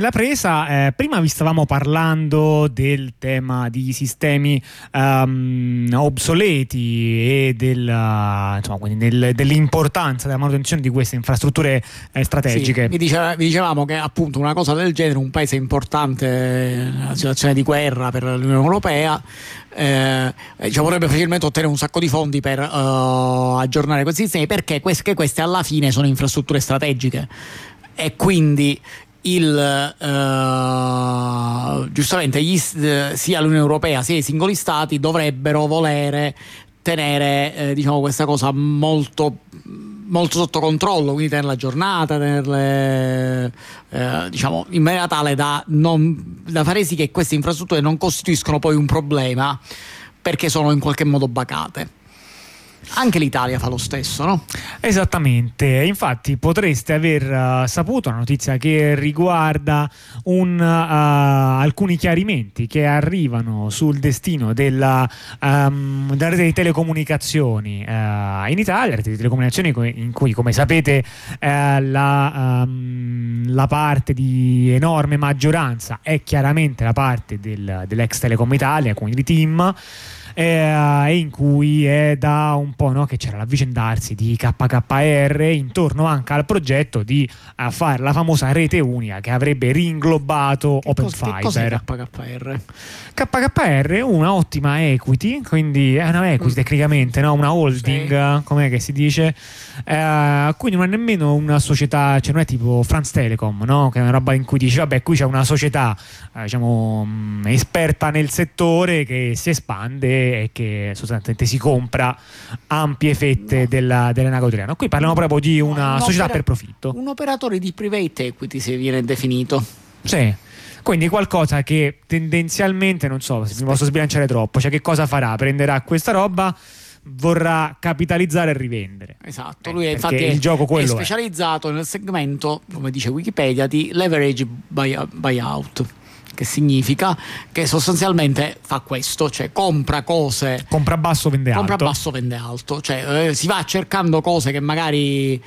La presa, eh, prima vi stavamo parlando del tema di sistemi um, obsoleti e del, uh, insomma, del, dell'importanza della manutenzione di queste infrastrutture eh, strategiche. Sì, vi, diceva, vi, dicevamo che appunto una cosa del genere, un paese importante nella situazione di guerra per l'Unione Europea, eh, diciamo, vorrebbe facilmente ottenere un sacco di fondi per uh, aggiornare questi sistemi perché queste, queste alla fine sono infrastrutture strategiche e quindi il, uh, giustamente gli, sia l'Unione Europea sia i singoli stati dovrebbero volere tenere eh, diciamo, questa cosa molto, molto sotto controllo, quindi tenerla aggiornata, tenerle eh, diciamo, in maniera tale da, non, da fare sì che queste infrastrutture non costituiscono poi un problema perché sono in qualche modo bacate. Anche l'Italia fa lo stesso, no? Esattamente, infatti potreste aver uh, saputo una notizia che riguarda un, uh, alcuni chiarimenti che arrivano sul destino della, um, della rete di telecomunicazioni uh, in Italia, rete di telecomunicazioni in cui come sapete la, um, la, parte di enorme maggioranza è chiaramente la parte del, dell'ex Telecom Italia, quindi di Team eh, e in cui è da un po' no, che c'era l'avvicendarsi di KKR intorno anche al progetto di uh, fare la famosa rete unica che avrebbe ringlobato Open cos- Fiber. KKR? KKR è una ottima equity, quindi è una equity mm. tecnicamente, no? una holding, sì. com'è che si dice? Eh, quindi non è nemmeno una società, cioè non è tipo France Telecom, no? che è una roba in cui dici vabbè qui c'è una società eh, diciamo mm, esperta nel settore che si espande e che sostanzialmente si compra ampie fette no. della, dell'enago italiano. Qui parliamo proprio di una no, società per profitto. Un operatore di private equity se viene definito. Sì. Quindi qualcosa che tendenzialmente, non so se mi posso sbilanciare troppo, cioè che cosa farà? Prenderà questa roba vorrà capitalizzare e rivendere. Esatto, eh, lui è infatti il gioco è specializzato è. nel segmento, come dice Wikipedia, di leverage buyout che significa che sostanzialmente fa questo, cioè compra cose. Compra basso, vende alto. Compra basso, vende alto, cioè eh, si va cercando cose che magari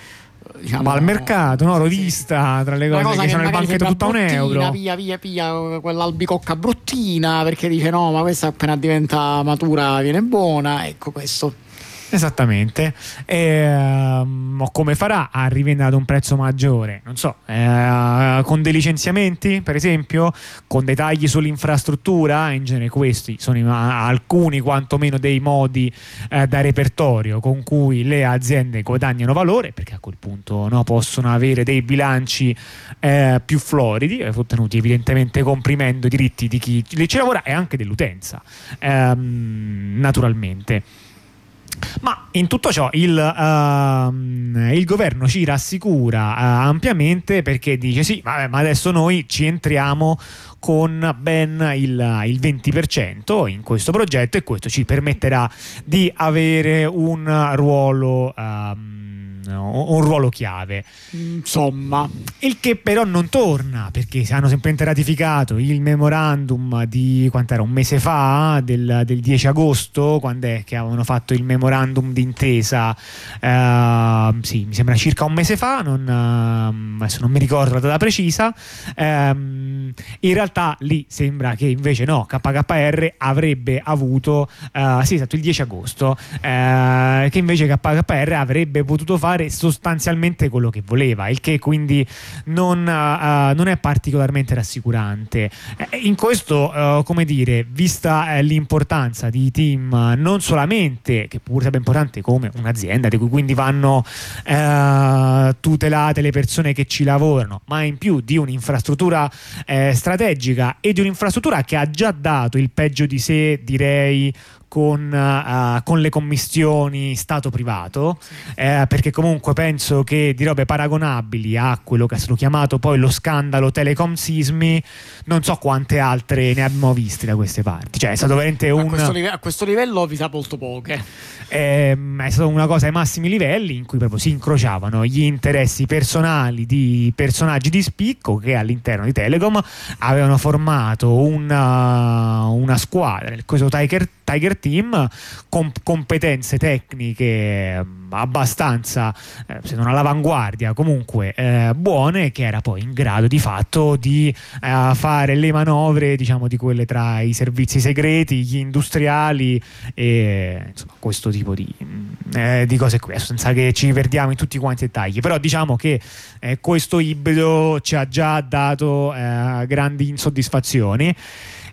diciamo, va al mercato, no? Rovista sì. tra le cose che, che sono nel banchetto tutta un euro. Via, via, via quell'albicocca bruttina perché dice no, ma questa appena diventa matura viene buona. Ecco questo. Esattamente. E, uh, come farà a rivendere ad un prezzo maggiore? Non so, eh, con dei licenziamenti, per esempio, con dei tagli sull'infrastruttura, in genere questi sono alcuni quantomeno dei modi eh, da repertorio con cui le aziende guadagnano valore, perché a quel punto no, possono avere dei bilanci eh, più floridi, eh, ottenuti evidentemente comprimendo i diritti di chi li ci lavora e anche dell'utenza, ehm, naturalmente. Ma in tutto ciò il, uh, il governo ci rassicura uh, ampiamente perché dice sì, vabbè, ma adesso noi ci entriamo con ben il, il 20% in questo progetto e questo ci permetterà di avere un ruolo... Uh, un ruolo chiave. Insomma, il che però non torna perché hanno semplicemente ratificato il memorandum di quant'era un mese fa, del, del 10 agosto, quando è che avevano fatto il memorandum d'intesa. Uh, sì, mi sembra circa un mese fa, non, uh, adesso non mi ricordo la data precisa. Uh, in realtà lì sembra che invece no, KKR avrebbe avuto, uh, sì, esatto, il 10 agosto, che invece KKR avrebbe potuto fare fare sostanzialmente quello che voleva, il che quindi non, uh, non è particolarmente rassicurante. Eh, in questo, uh, come dire, vista l'importanza di team, non solamente, che pure sarebbe importante come un'azienda, di cui quindi vanno tutelate le persone che ci lavorano, ma in più di un'infrastruttura strategica e di un'infrastruttura che ha già dato il peggio di sé, direi, con, uh, con le commissioni Stato-privato, eh, perché comunque penso che di robe paragonabili a quello che è stato chiamato poi lo scandalo Telecom Sismi, non so quante altre ne abbiamo viste da queste parti. Cioè, è stato veramente un. A questo, live- a questo livello vi sa molto poche. Eh, è stata una cosa ai massimi livelli in cui proprio si incrociavano gli interessi personali di personaggi di spicco che all'interno di Telecom avevano formato una, una squadra, il coso Tiger Tiger Team, com- competenze tecniche mm, abbastanza, eh, se non all'avanguardia, comunque eh, buone, che era poi in grado di fatto di eh, fare le manovre, diciamo, di quelle tra i servizi segreti, gli industriali e insomma, questo tipo di, mm, eh, di cose qui, senza che ci perdiamo in tutti quanti i dettagli. Però diciamo che eh, questo ibrido ci ha già dato eh, grandi insoddisfazioni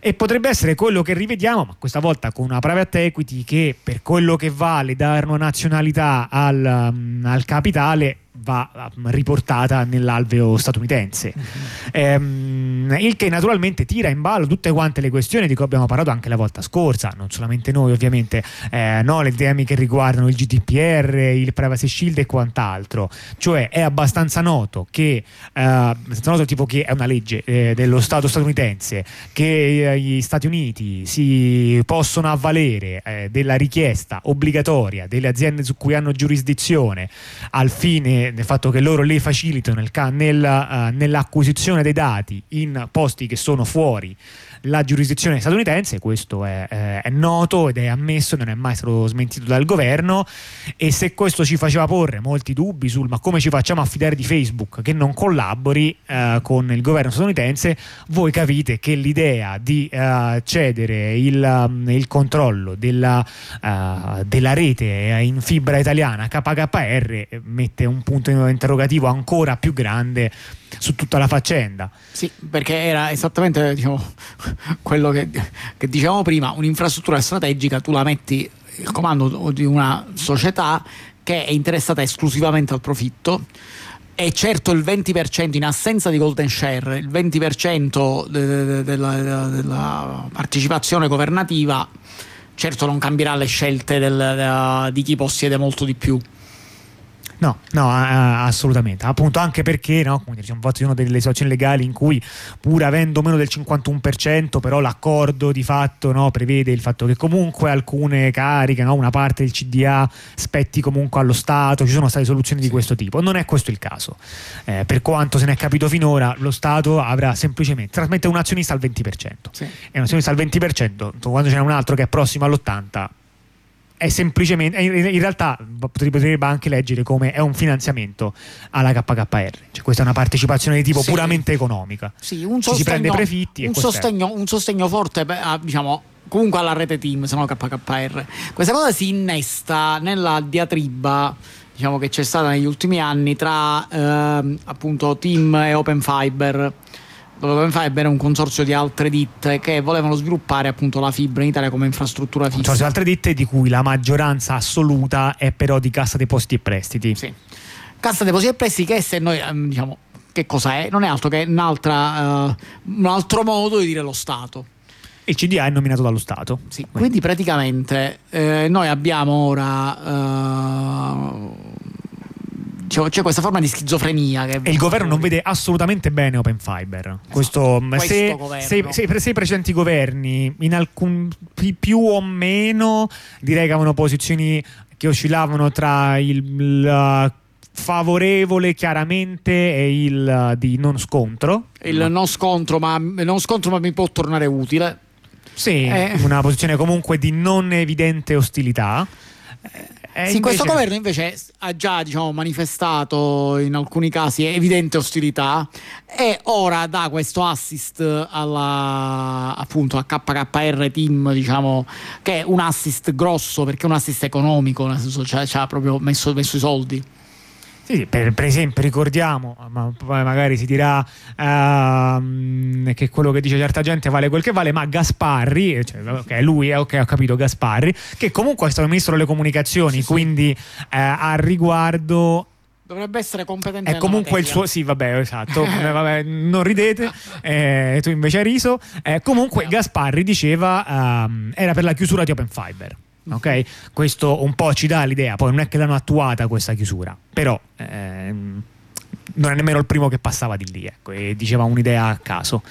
e potrebbe essere quello che rivediamo, ma questa volta con una private equity che per quello che vale dare una nazionalità al, um, al capitale va um, riportata nell'alveo statunitense. Mm-hmm. Ehm, il che naturalmente tira in ballo tutte quante le questioni di cui abbiamo parlato anche la volta scorsa, non solamente noi ovviamente, eh, no, le temi che riguardano il GDPR, il Privacy Shield e quant'altro. Cioè è abbastanza noto che, eh, noto tipo che è una legge eh, dello Stato statunitense che eh, gli Stati Uniti si possono avvalere eh, della richiesta obbligatoria delle aziende su cui hanno giurisdizione al fine del fatto che loro le facilitano nel, nella, uh, nell'acquisizione dei dati in posti che sono fuori la giurisdizione statunitense, questo è, eh, è, noto ed è ammesso, non è mai stato smentito dal governo. E se questo ci faceva porre molti dubbi sul ma come ci facciamo a fidare di Facebook che non collabori eh, con il governo statunitense, voi capite che l'idea di eh, cedere il, um, il controllo della, uh, della, rete in fibra italiana KKR mette un punto interrogativo ancora più grande su tutta la faccenda. Sì, perché era esattamente diciamo, quello che, che dicevamo prima, un'infrastruttura strategica, tu la metti il comando di una società che è interessata esclusivamente al profitto e certo il 20% in assenza di golden share, il 20% de- de- della, della, partecipazione governativa certo non cambierà le scelte del, di chi possiede molto di più. No, no, assolutamente. Appunto, anche perché no, come diciamo, ci sono delle situazioni legali in cui, pur avendo meno del 51%, però l'accordo di fatto no, prevede il fatto che comunque alcune cariche, no, una parte del CDA spetti comunque allo Stato. Ci sono state soluzioni di questo tipo. Non è questo il caso. Eh, per quanto se ne è capito finora, lo Stato avrà semplicemente trasmette un azionista al 20%. Sì. E un azionista al 20%, quando c'è un altro che è prossimo all'80%, è semplicemente in realtà potrebbe anche leggere come è un finanziamento alla KKR cioè questa è una partecipazione di tipo sì. puramente economica. Sì, un sostegno, si prende prefitti un sostegno, un sostegno, forte diciamo comunque alla rete team se no KKR questa cosa si innesta nella diatriba diciamo che c'è stata negli ultimi anni tra eh, appunto team e open fiber dove Fiber è un consorzio di altre ditte che volevano sviluppare appunto la fibra in Italia come infrastruttura fissa. Consorzio di altre ditte di cui la maggioranza assoluta è però di Cassa Depositi e Prestiti. Sì. Cassa Depositi e Prestiti che se noi ehm, diciamo che cosa è? Non è altro che uh, un altro modo di dire lo Stato. Il CDA è nominato dallo Stato. Sì, quindi praticamente eh, noi abbiamo ora uh, c'è questa forma di schizofrenia. Che e il governo non vede assolutamente bene Open Fiber. Esatto. Questo, se, se, se, se, i precedenti governi, in alcun più o meno, direi che avevano posizioni che oscillavano tra il, il favorevole chiaramente e il di non scontro. Il non scontro, ma, non scontro, ma mi può tornare utile. Sì, eh. una posizione comunque di non evidente ostilità. Eh, eh, sì, invece... questo governo invece ha già diciamo, manifestato in alcuni casi evidente ostilità e ora dà questo assist alla, appunto, a KKR Team, diciamo, che è un assist grosso perché è un assist economico, nel senso ci ha proprio messo, messo i soldi. Sì, per, per, esempio ricordiamo, ma poi magari si dirà uh, che quello che dice certa gente vale quel che vale, ma Gasparri, cioè, okay, lui, ok, ho capito Gasparri, che comunque è stato ministro delle comunicazioni, sì, quindi sì. Eh, a riguardo dovrebbe essere competente. È comunque il suo. Sì, vabbè, esatto. eh, vabbè, non ridete, eh, tu invece hai riso. Eh, comunque, Gasparri diceva um, era per la chiusura di Open Fiber. Ok, questo un po' ci dà l'idea. Poi non è che l'hanno attuata questa chiusura, però ehm, non è nemmeno il primo che passava di lì ecco, e diceva un'idea a caso.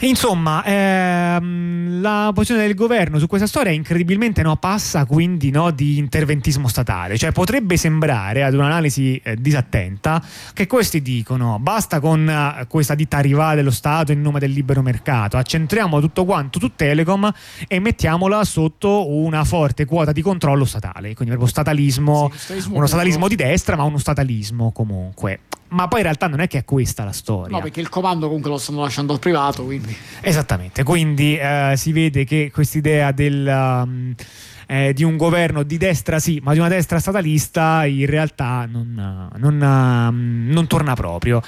Insomma, ehm, la posizione del governo su questa storia incredibilmente no, passa quindi no, di interventismo statale, cioè potrebbe sembrare ad un'analisi eh, disattenta che questi dicono basta con uh, questa ditta rivale dello Stato in nome del libero mercato, accentriamo tutto quanto su Telecom e mettiamola sotto una forte quota di controllo statale, quindi proprio statalismo, sì, uno statalismo di destra ma uno statalismo comunque ma poi in realtà non è che è questa la storia. No, perché il comando comunque lo stanno lasciando al privato. Quindi. Esattamente, quindi eh, si vede che quest'idea del, um, eh, di un governo di destra sì, ma di una destra statalista in realtà non, non, um, non torna proprio.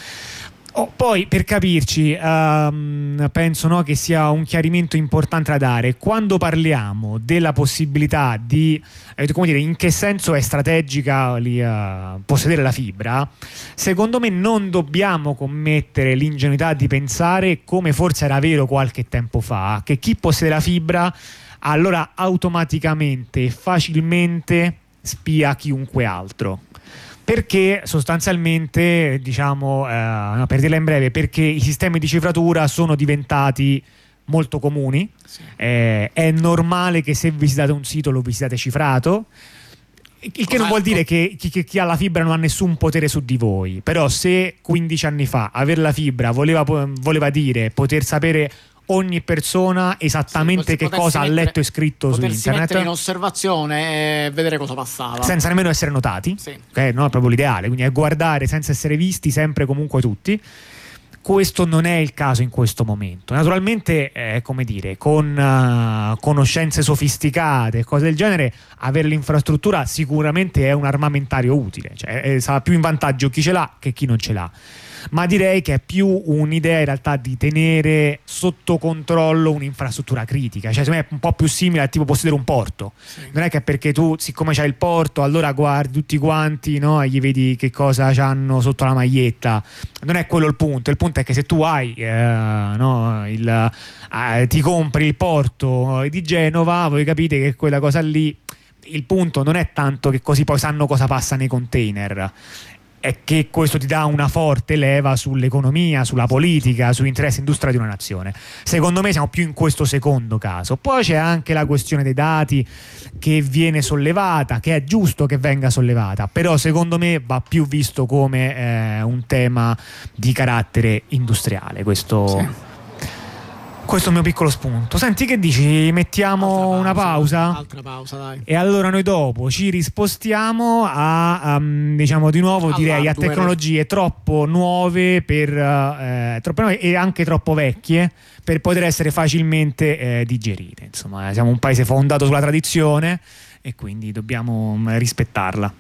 Oh, poi per capirci, um, penso no, che sia un chiarimento importante da dare. Quando parliamo della possibilità di, eh, come dire, in che senso è strategica li, uh, possedere la fibra, secondo me non dobbiamo commettere l'ingenuità di pensare, come forse era vero qualche tempo fa, che chi possiede la fibra allora automaticamente e facilmente spia chiunque altro perché sostanzialmente, diciamo, eh, per dirla in breve, perché i sistemi di cifratura sono diventati molto comuni, sì. eh, è normale che se visitate un sito lo visitate cifrato, il che non vuol dire che chi, chi, ha la fibra non ha nessun potere su di voi, però se 15 anni fa avere la fibra voleva, voleva dire poter sapere ogni persona esattamente sì, che cosa mettere, ha letto e scritto su internet. in osservazione e vedere cosa passava. Senza nemmeno essere notati, sì. che no, è proprio l'ideale, quindi è guardare senza essere visti sempre comunque tutti. Questo non è il caso in questo momento. Naturalmente, eh, come dire, con uh, conoscenze sofisticate e cose del genere, avere l'infrastruttura sicuramente è un armamentario utile, cioè eh, sarà più in vantaggio chi ce l'ha che chi non ce l'ha ma direi che è più un'idea in realtà di tenere sotto controllo un'infrastruttura critica, cioè secondo me è un po' più simile al tipo possedere un porto, sì. non è che perché tu siccome c'hai il porto allora guardi tutti quanti no, e gli vedi che cosa hanno sotto la maglietta, non è quello il punto, il punto è che se tu hai eh, no, il, eh, ti compri il porto di Genova, voi capite che quella cosa lì il punto non è tanto che così poi sanno cosa passa nei container è che questo ti dà una forte leva sull'economia, sulla politica, sull'interesse industriale di una nazione. Secondo me siamo più in questo secondo caso. Poi c'è anche la questione dei dati che viene sollevata, che è giusto che venga sollevata, però secondo me va più visto come eh, un tema di carattere industriale. Questo... Sì questo è il mio piccolo spunto. Senti, che dici? Mettiamo pausa, una pausa? Altra pausa, dai. E allora noi dopo ci rispostiamo a, um, diciamo di nuovo, allora, direi a tecnologie troppo nuove per, eh, troppo nuove e anche troppo vecchie per poter essere facilmente eh, digerite. Insomma, siamo un paese fondato sulla tradizione e quindi dobbiamo um, rispettarla.